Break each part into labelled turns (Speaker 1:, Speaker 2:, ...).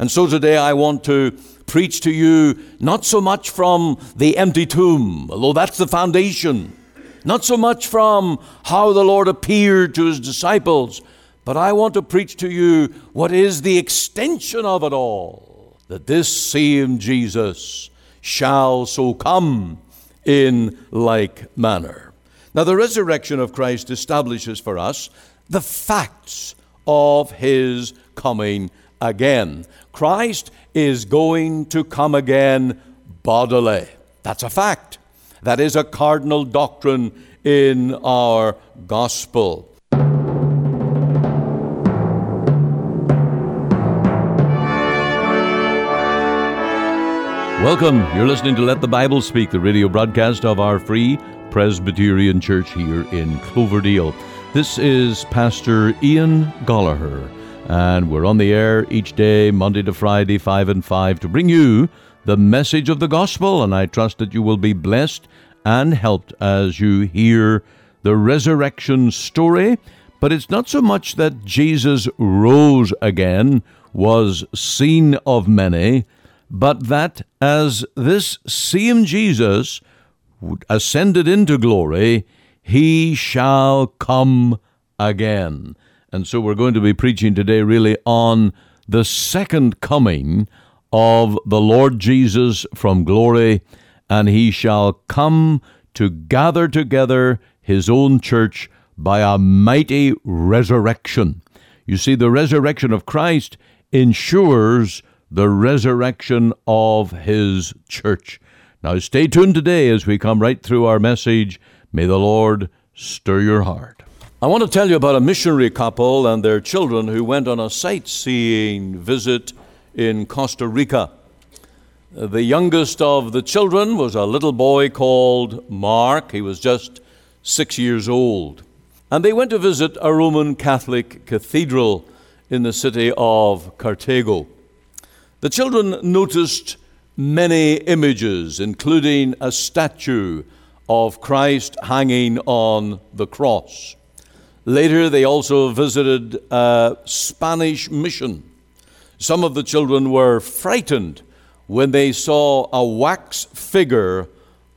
Speaker 1: And so today I want to preach to you not so much from the empty tomb, although that's the foundation, not so much from how the Lord appeared to his disciples, but I want to preach to you what is the extension of it all that this same Jesus shall so come in like manner. Now, the resurrection of Christ establishes for us the facts of his coming again. Christ is going to come again bodily. That's a fact. That is a cardinal doctrine in our gospel. Welcome. You're listening to Let the Bible Speak, the radio broadcast of our free Presbyterian Church here in Cloverdale. This is Pastor Ian Goligher, and we're on the air each day, Monday to Friday, 5 and 5, to bring you the message of the gospel. And I trust that you will be blessed and helped as you hear the resurrection story. But it's not so much that Jesus rose again, was seen of many but that as this same Jesus ascended into glory, he shall come again. And so we're going to be preaching today really on the second coming of the Lord Jesus from glory, and he shall come to gather together his own church by a mighty resurrection. You see, the resurrection of Christ ensures the resurrection of his church. Now, stay tuned today as we come right through our message. May the Lord stir your heart. I want to tell you about a missionary couple and their children who went on a sightseeing visit in Costa Rica. The youngest of the children was a little boy called Mark. He was just six years old. And they went to visit a Roman Catholic cathedral in the city of Cartago. The children noticed many images, including a statue of Christ hanging on the cross. Later, they also visited a Spanish mission. Some of the children were frightened when they saw a wax figure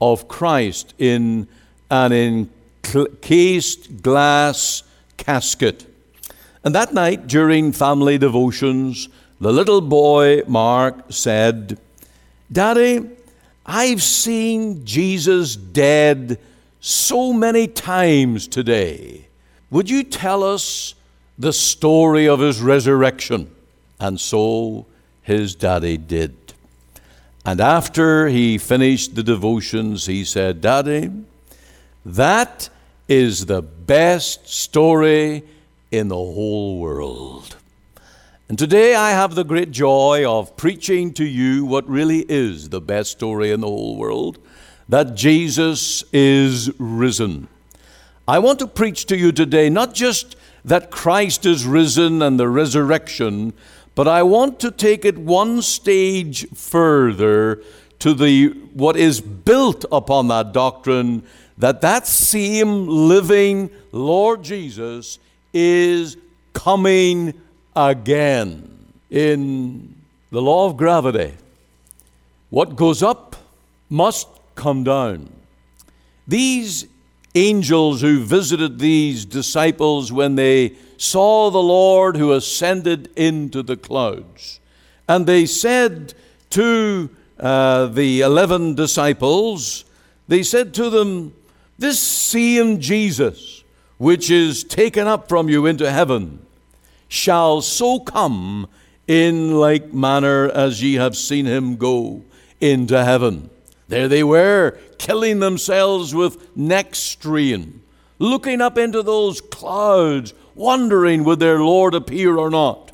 Speaker 1: of Christ in an encased glass casket. And that night, during family devotions, the little boy, Mark, said, Daddy, I've seen Jesus dead so many times today. Would you tell us the story of his resurrection? And so his daddy did. And after he finished the devotions, he said, Daddy, that is the best story in the whole world. And today I have the great joy of preaching to you what really is the best story in the whole world that Jesus is risen. I want to preach to you today not just that Christ is risen and the resurrection, but I want to take it one stage further to the what is built upon that doctrine that that same living Lord Jesus is coming again. In the law of gravity, what goes up must come down. These angels who visited these disciples when they saw the Lord who ascended into the clouds, and they said to uh, the eleven disciples, they said to them, This same Jesus, which is taken up from you into heaven, shall so come in like manner as ye have seen him go into heaven. There they were, killing themselves with neck strain, looking up into those clouds, wondering would their Lord appear or not.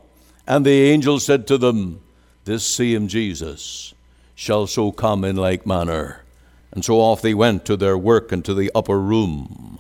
Speaker 1: And the angel said to them, This same Jesus shall so come in like manner. And so off they went to their work and to the upper room.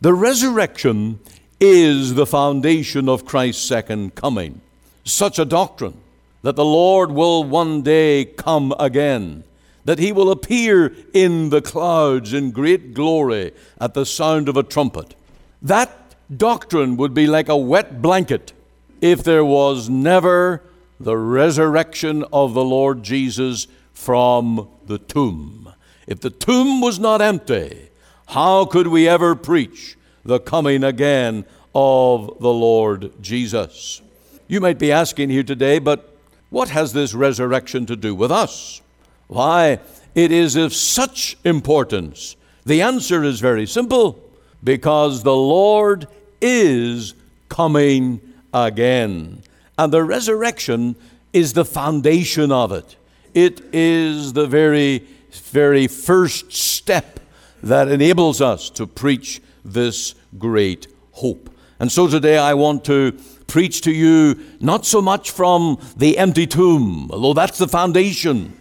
Speaker 1: The resurrection is the foundation of Christ's second coming. Such a doctrine that the Lord will one day come again, that he will appear in the clouds in great glory at the sound of a trumpet. That doctrine would be like a wet blanket if there was never the resurrection of the Lord Jesus from the tomb. If the tomb was not empty, how could we ever preach the coming again of the Lord Jesus? You might be asking here today, but what has this resurrection to do with us? Why, it is of such importance. The answer is very simple because the Lord is coming again. And the resurrection is the foundation of it. It is the very, very first step that enables us to preach this great hope. And so today I want to preach to you not so much from the empty tomb, although that's the foundation,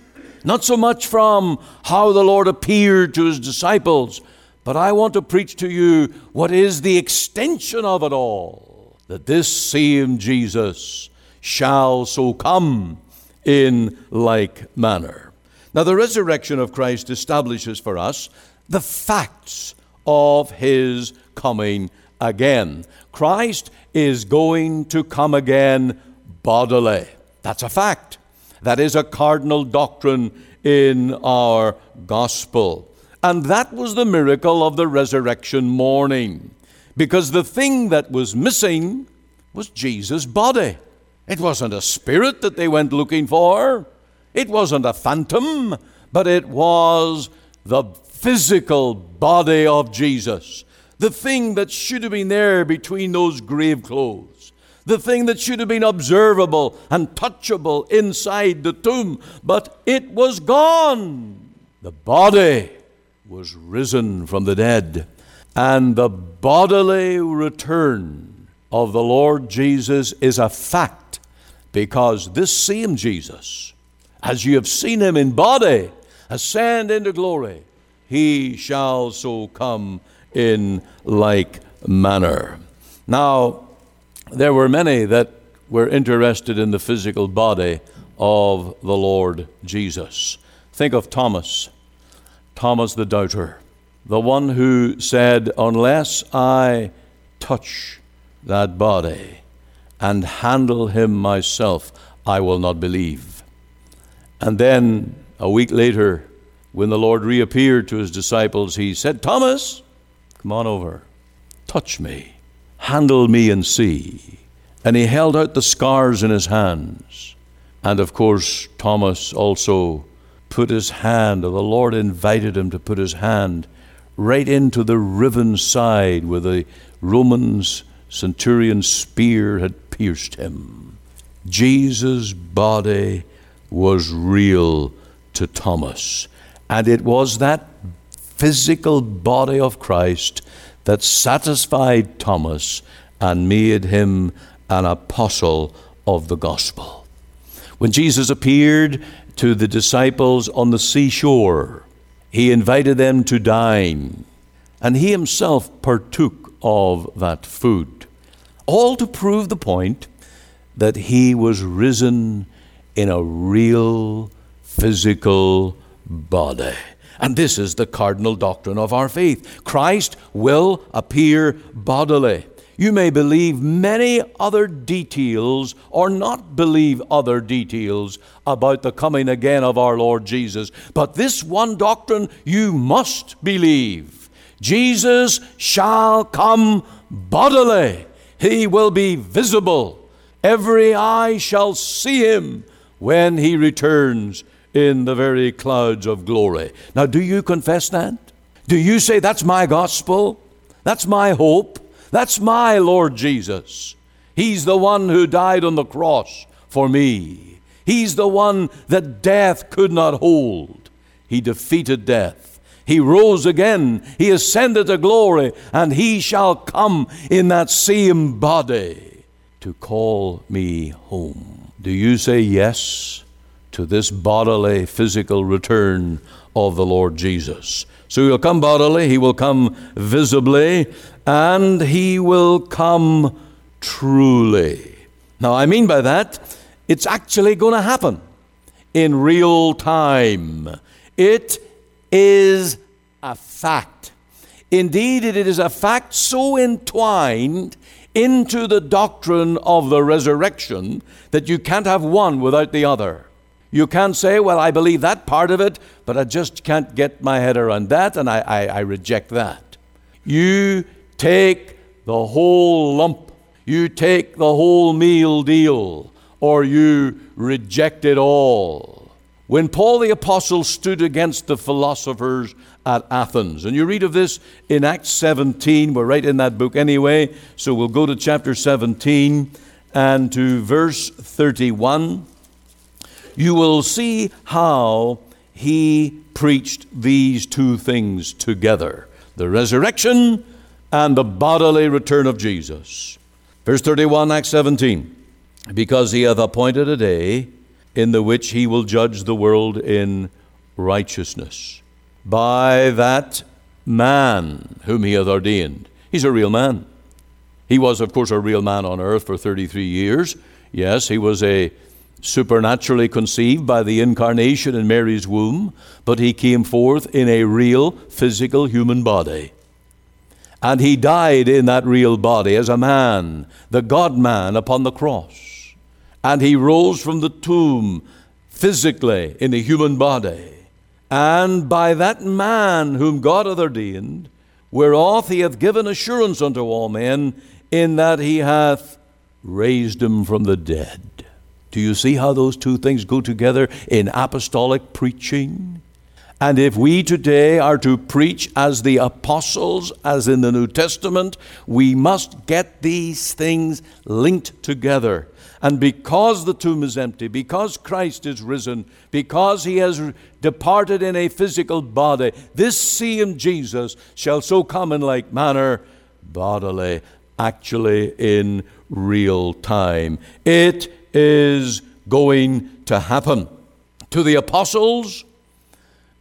Speaker 1: not so much from how the Lord appeared to his disciples, but I want to preach to you what is the extension of it all that this same Jesus shall so come in like manner. Now, the resurrection of Christ establishes for us the facts of his coming again. Christ is going to come again bodily. That's a fact. That is a cardinal doctrine in our gospel. And that was the miracle of the resurrection morning. Because the thing that was missing was Jesus' body. It wasn't a spirit that they went looking for, it wasn't a phantom, but it was the physical body of Jesus. The thing that should have been there between those grave clothes. The thing that should have been observable and touchable inside the tomb, but it was gone. The body was risen from the dead, and the bodily return of the Lord Jesus is a fact because this same Jesus, as you have seen him in body, ascend into glory, he shall so come in like manner. Now, there were many that were interested in the physical body of the Lord Jesus. Think of Thomas, Thomas the doubter, the one who said, Unless I touch that body and handle him myself, I will not believe. And then a week later, when the Lord reappeared to his disciples, he said, Thomas, come on over, touch me, handle me and see. And he held out the scars in his hands. And of course, Thomas also put his hand, or the Lord invited him to put his hand right into the riven side where the Romans centurion spear had pierced him. Jesus' body was real to Thomas. And it was that physical body of Christ that satisfied Thomas and made him an apostle of the gospel. When Jesus appeared to the disciples on the seashore, he invited them to dine, and he himself partook of that food, all to prove the point that he was risen in a real physical body. And this is the cardinal doctrine of our faith. Christ will appear bodily. You may believe many other details or not believe other details about the coming again of our Lord Jesus, but this one doctrine you must believe. Jesus shall come bodily, he will be visible. Every eye shall see him when he returns in the very clouds of glory. Now, do you confess that? Do you say, That's my gospel? That's my hope? That's my Lord Jesus. He's the one who died on the cross for me. He's the one that death could not hold. He defeated death. He rose again. He ascended to glory, and he shall come in that same body to call me home. Do you say yes to this bodily, physical return of the Lord Jesus? So he'll come bodily, he will come visibly, and he will come truly. Now, I mean by that, it's actually going to happen in real time. It is a fact. Indeed, it is a fact so entwined into the doctrine of the resurrection that you can't have one without the other. You can't say, Well, I believe that part of it, but I just can't get my head around that, and I, I, I reject that. You take the whole lump, you take the whole meal deal, or you reject it all. When Paul the Apostle stood against the philosophers at Athens, and you read of this in Acts 17, we're right in that book anyway, so we'll go to chapter 17 and to verse 31 you will see how he preached these two things together the resurrection and the bodily return of Jesus. Verse 31, Acts 17. Because he hath appointed a day in the which he will judge the world in righteousness by that man whom he hath ordained. He's a real man. He was, of course, a real man on earth for 33 years. Yes, he was a supernaturally conceived by the incarnation in Mary's womb, but he came forth in a real physical human body. And he died in that real body as a man, the God man upon the cross. And he rose from the tomb physically in a human body. And by that man whom God hath ordained, whereof he hath given assurance unto all men, in that he hath raised him from the dead. Do you see how those two things go together in apostolic preaching? And if we today are to preach as the apostles, as in the New Testament, we must get these things linked together. And because the tomb is empty, because Christ is risen, because he has departed in a physical body, this same Jesus shall so come in like manner bodily, actually in real time. It is going to happen. To the apostles,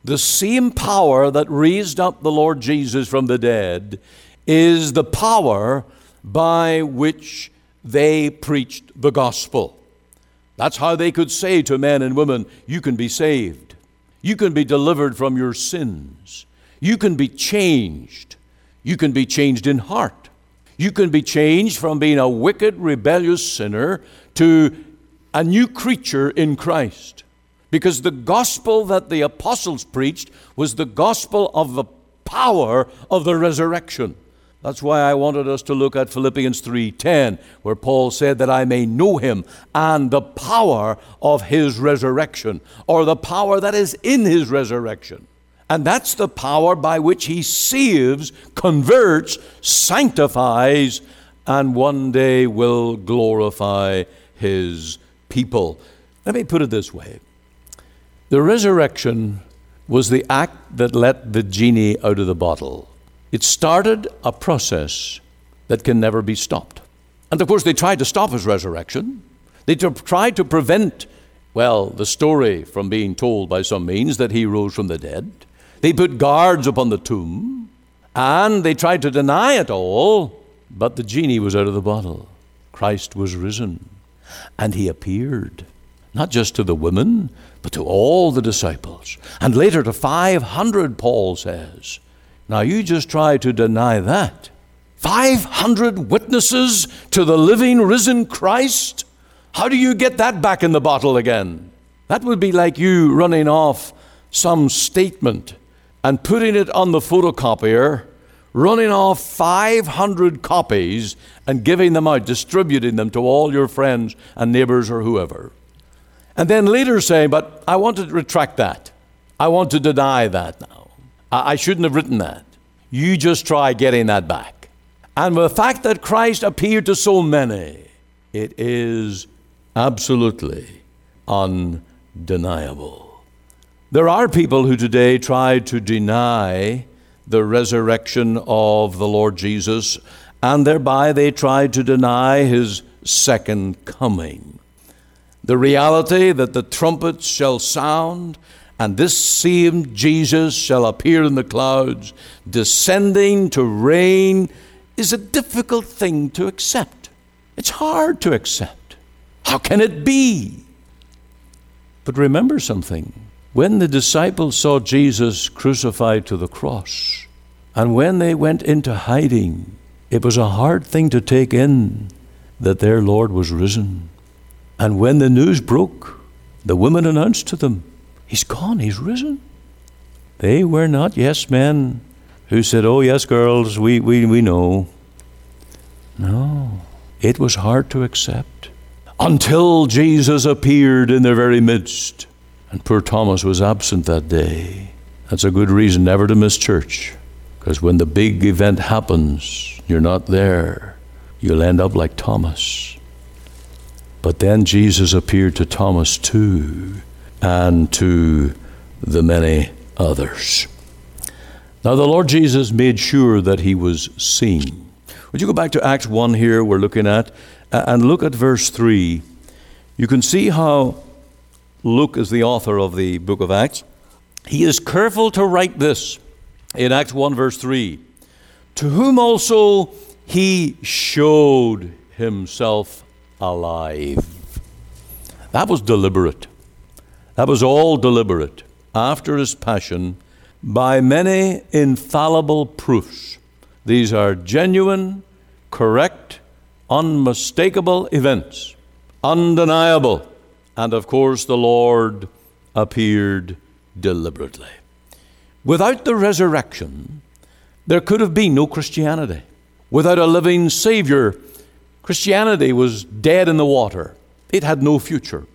Speaker 1: the same power that raised up the Lord Jesus from the dead is the power by which they preached the gospel. That's how they could say to men and women, You can be saved. You can be delivered from your sins. You can be changed. You can be changed in heart. You can be changed from being a wicked, rebellious sinner to a new creature in Christ. Because the gospel that the apostles preached was the gospel of the power of the resurrection. That's why I wanted us to look at Philippians 3:10 where Paul said that I may know him and the power of his resurrection or the power that is in his resurrection. And that's the power by which he saves, converts, sanctifies and one day will glorify his people. Let me put it this way the resurrection was the act that let the genie out of the bottle. It started a process that can never be stopped. And of course, they tried to stop his resurrection. They tried to prevent, well, the story from being told by some means that he rose from the dead. They put guards upon the tomb, and they tried to deny it all, but the genie was out of the bottle. Christ was risen. And he appeared, not just to the women, but to all the disciples. And later to 500, Paul says. Now you just try to deny that. 500 witnesses to the living, risen Christ? How do you get that back in the bottle again? That would be like you running off some statement and putting it on the photocopier running off 500 copies and giving them out, distributing them to all your friends and neighbors or whoever. And then later saying, But I want to retract that. I want to deny that now. I shouldn't have written that. You just try getting that back. And the fact that Christ appeared to so many, it is absolutely undeniable. There are people who today try to deny the resurrection of the Lord Jesus, and thereby they tried to deny his second coming. The reality that the trumpets shall sound, and this same Jesus shall appear in the clouds, descending to reign, is a difficult thing to accept. It's hard to accept. How can it be? But remember something when the disciples saw Jesus crucified to the cross, and when they went into hiding, It was a hard thing to take in that their Lord was risen. And when the news broke, the women announced to them, He's gone, He's risen. They were not yes men who said, Oh, yes, girls, we, we, we know. No, it was hard to accept until Jesus appeared in their very midst. And poor Thomas was absent that day. That's a good reason never to miss church. Because when the big event happens, you're not there. You'll end up like Thomas. But then Jesus appeared to Thomas too, and to the many others. Now, the Lord Jesus made sure that he was seen. Would you go back to Acts 1 here, we're looking at, and look at verse 3. You can see how Luke is the author of the book of Acts. He is careful to write this in Acts 1, verse 3 To whom also he showed himself alive. That was deliberate. That was all deliberate. After his passion, by many infallible proofs. These are genuine, correct, unmistakable events, undeniable. And of course, the Lord appeared deliberately. Without the resurrection, there could have been no Christianity. Without a living Savior, Christianity was dead in the water. It had no future.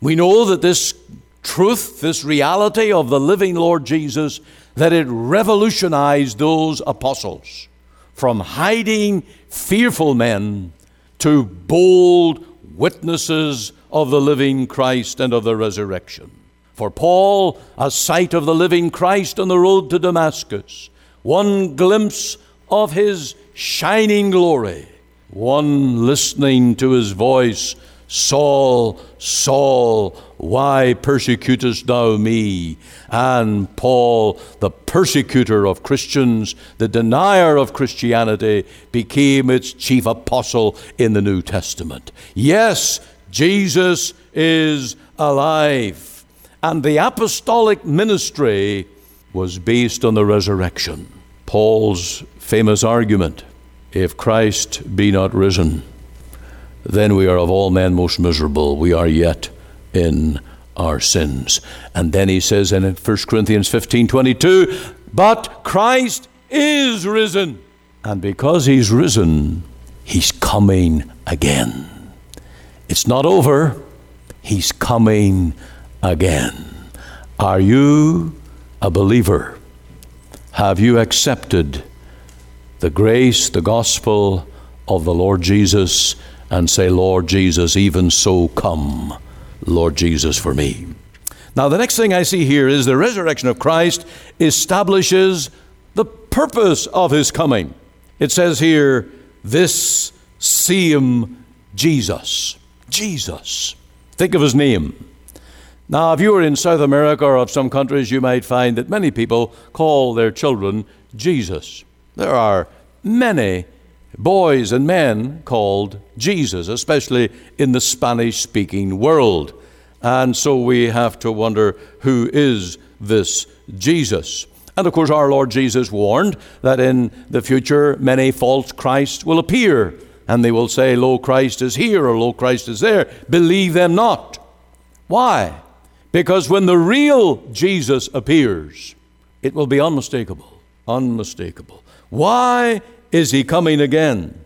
Speaker 1: We know that this truth, this reality of the living Lord Jesus, that it revolutionized those apostles from hiding fearful men to bold witnesses of the living Christ and of the resurrection. For Paul, a sight of the living Christ on the road to Damascus, one glimpse of his shining glory, one listening to his voice, Saul, Saul, why persecutest thou me? And Paul, the persecutor of Christians, the denier of Christianity, became its chief apostle in the New Testament. Yes, Jesus is alive. And the apostolic ministry was based on the resurrection. Paul's famous argument if Christ be not risen, then we are of all men most miserable. We are yet in our sins. And then he says in 1 Corinthians 15 22, but Christ is risen. And because he's risen, he's coming again. It's not over, he's coming again. Are you a believer? Have you accepted the grace, the gospel of the Lord Jesus, and say, Lord Jesus, even so come, Lord Jesus, for me? Now, the next thing I see here is the resurrection of Christ establishes the purpose of his coming. It says here, this same Jesus. Jesus. Think of his name. Now, if you were in South America or of some countries, you might find that many people call their children Jesus. There are many boys and men called Jesus, especially in the Spanish speaking world. And so we have to wonder who is this Jesus? And of course, our Lord Jesus warned that in the future many false Christs will appear, and they will say, Lo, Christ is here, or Lo, Christ is there. Believe them not. Why? Because when the real Jesus appears, it will be unmistakable. Unmistakable. Why is he coming again?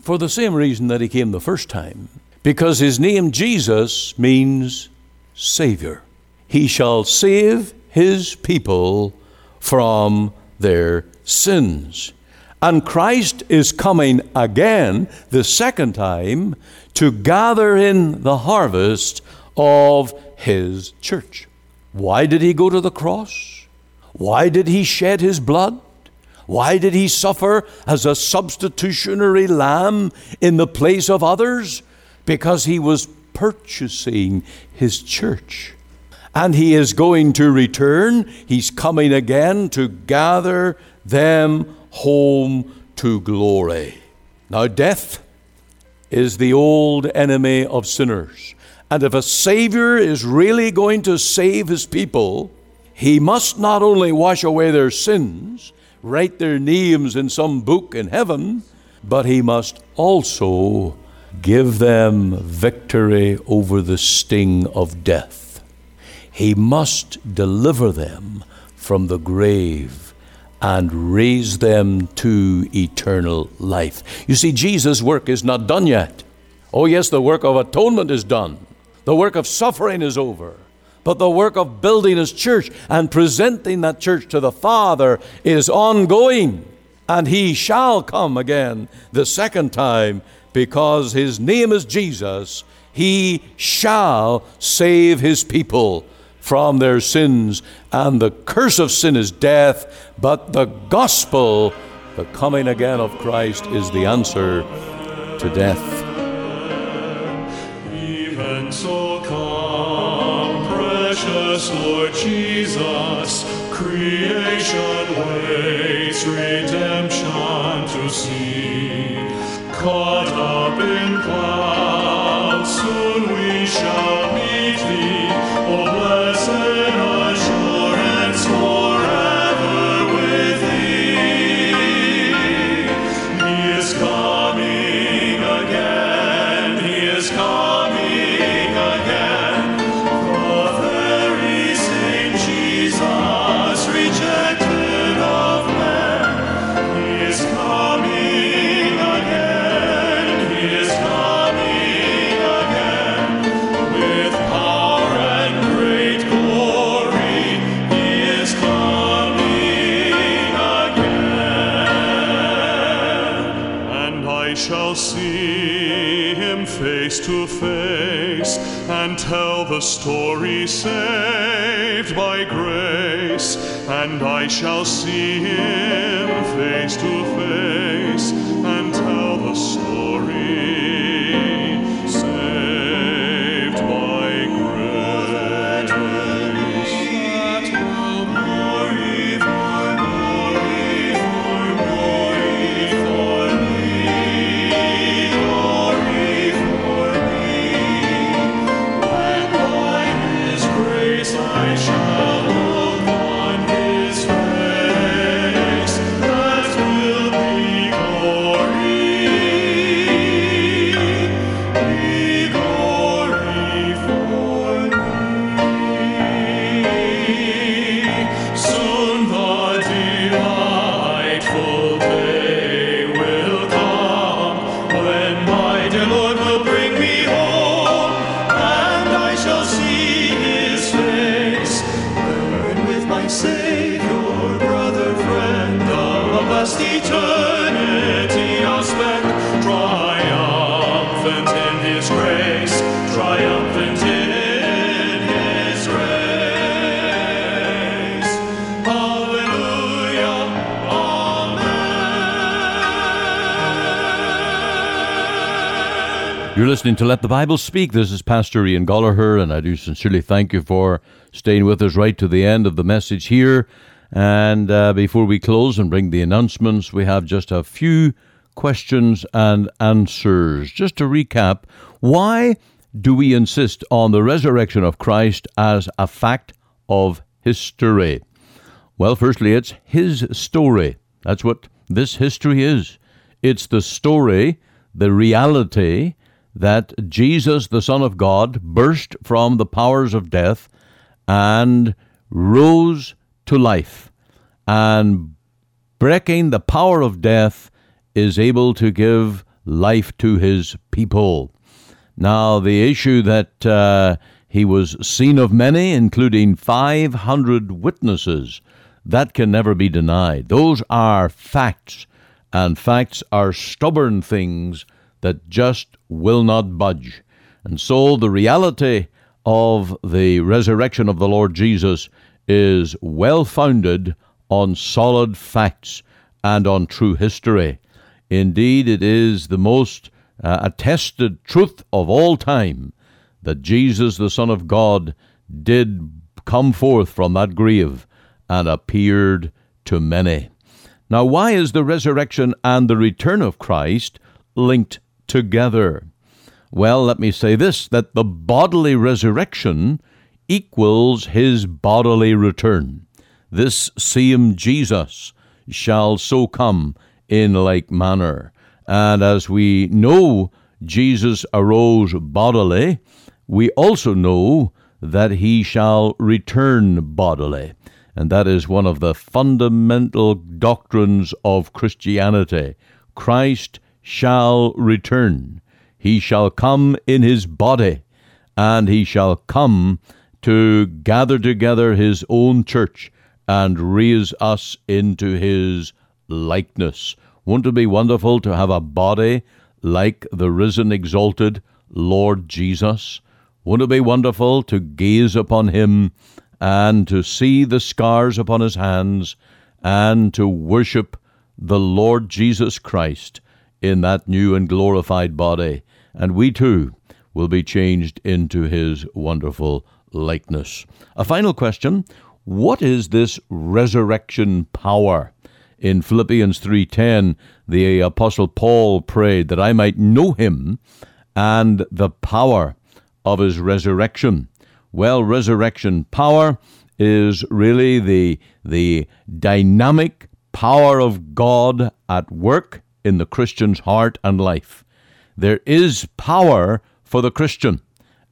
Speaker 1: For the same reason that he came the first time. Because his name Jesus means Savior. He shall save his people from their sins. And Christ is coming again, the second time, to gather in the harvest of his church. Why did he go to the cross? Why did he shed his blood? Why did he suffer as a substitutionary lamb in the place of others? Because he was purchasing his church. And he is going to return. He's coming again to gather them home to glory. Now, death is the old enemy of sinners. And if a Savior is really going to save his people, he must not only wash away their sins, write their names in some book in heaven, but He must also give them victory over the sting of death. He must deliver them from the grave and raise them to eternal life. You see, Jesus' work is not done yet. Oh, yes, the work of atonement is done, the work of suffering is over. But the work of building his church and presenting that church to the Father is ongoing. And he shall come again the second time because his name is Jesus. He shall save his people from their sins. And the curse of sin is death, but the gospel, the coming again of Christ, is the answer to death.
Speaker 2: Even so come, precious Lord Jesus, creation waits redemption I shall see. him
Speaker 1: You're listening to Let the Bible Speak. This is Pastor Ian Goligher, and I do sincerely thank you for staying with us right to the end of the message here. And uh, before we close and bring the announcements, we have just a few questions and answers. Just to recap, why do we insist on the resurrection of Christ as a fact of history? Well, firstly, it's his story. That's what this history is. It's the story, the reality that Jesus, the Son of God, burst from the powers of death and rose to life. And breaking the power of death is able to give life to his people. Now, the issue that uh, he was seen of many, including 500 witnesses, that can never be denied. Those are facts, and facts are stubborn things that just will not budge. And so the reality of the resurrection of the Lord Jesus is well founded on solid facts and on true history. Indeed, it is the most uh, attested truth of all time that Jesus, the Son of God, did come forth from that grave and appeared to many. Now, why is the resurrection and the return of Christ linked together? Well, let me say this that the bodily resurrection equals his bodily return. This same Jesus shall so come in like manner. And as we know Jesus arose bodily, we also know that he shall return bodily. And that is one of the fundamental doctrines of Christianity. Christ shall return. He shall come in his body, and he shall come to gather together his own church and raise us into his likeness. Won't it be wonderful to have a body like the risen, exalted Lord Jesus? Won't it be wonderful to gaze upon him and to see the scars upon his hands and to worship the Lord Jesus Christ in that new and glorified body? And we too will be changed into his wonderful likeness. A final question What is this resurrection power? In Philippians 3:10, the apostle Paul prayed that I might know him and the power of his resurrection. Well, resurrection power is really the the dynamic power of God at work in the Christian's heart and life. There is power for the Christian,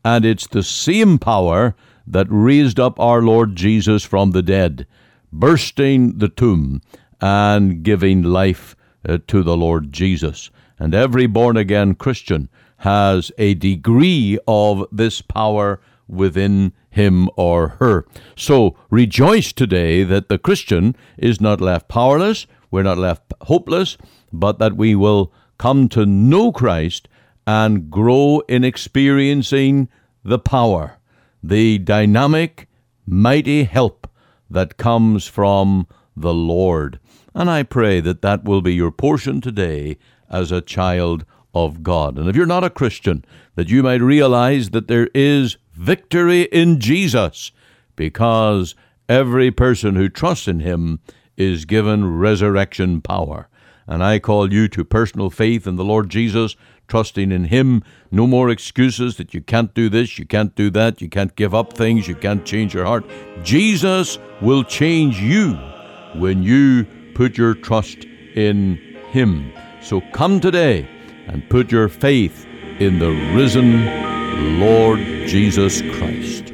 Speaker 1: and it's the same power that raised up our Lord Jesus from the dead, bursting the tomb and giving life uh, to the Lord Jesus. And every born again Christian has a degree of this power within him or her. So rejoice today that the Christian is not left powerless, we're not left hopeless, but that we will come to know Christ and grow in experiencing the power, the dynamic, mighty help that comes from the Lord. And I pray that that will be your portion today as a child of God. And if you're not a Christian, that you might realize that there is victory in Jesus because every person who trusts in him is given resurrection power. And I call you to personal faith in the Lord Jesus, trusting in Him. No more excuses that you can't do this, you can't do that, you can't give up things, you can't change your heart. Jesus will change you when you put your trust in Him. So come today and put your faith in the risen Lord Jesus Christ.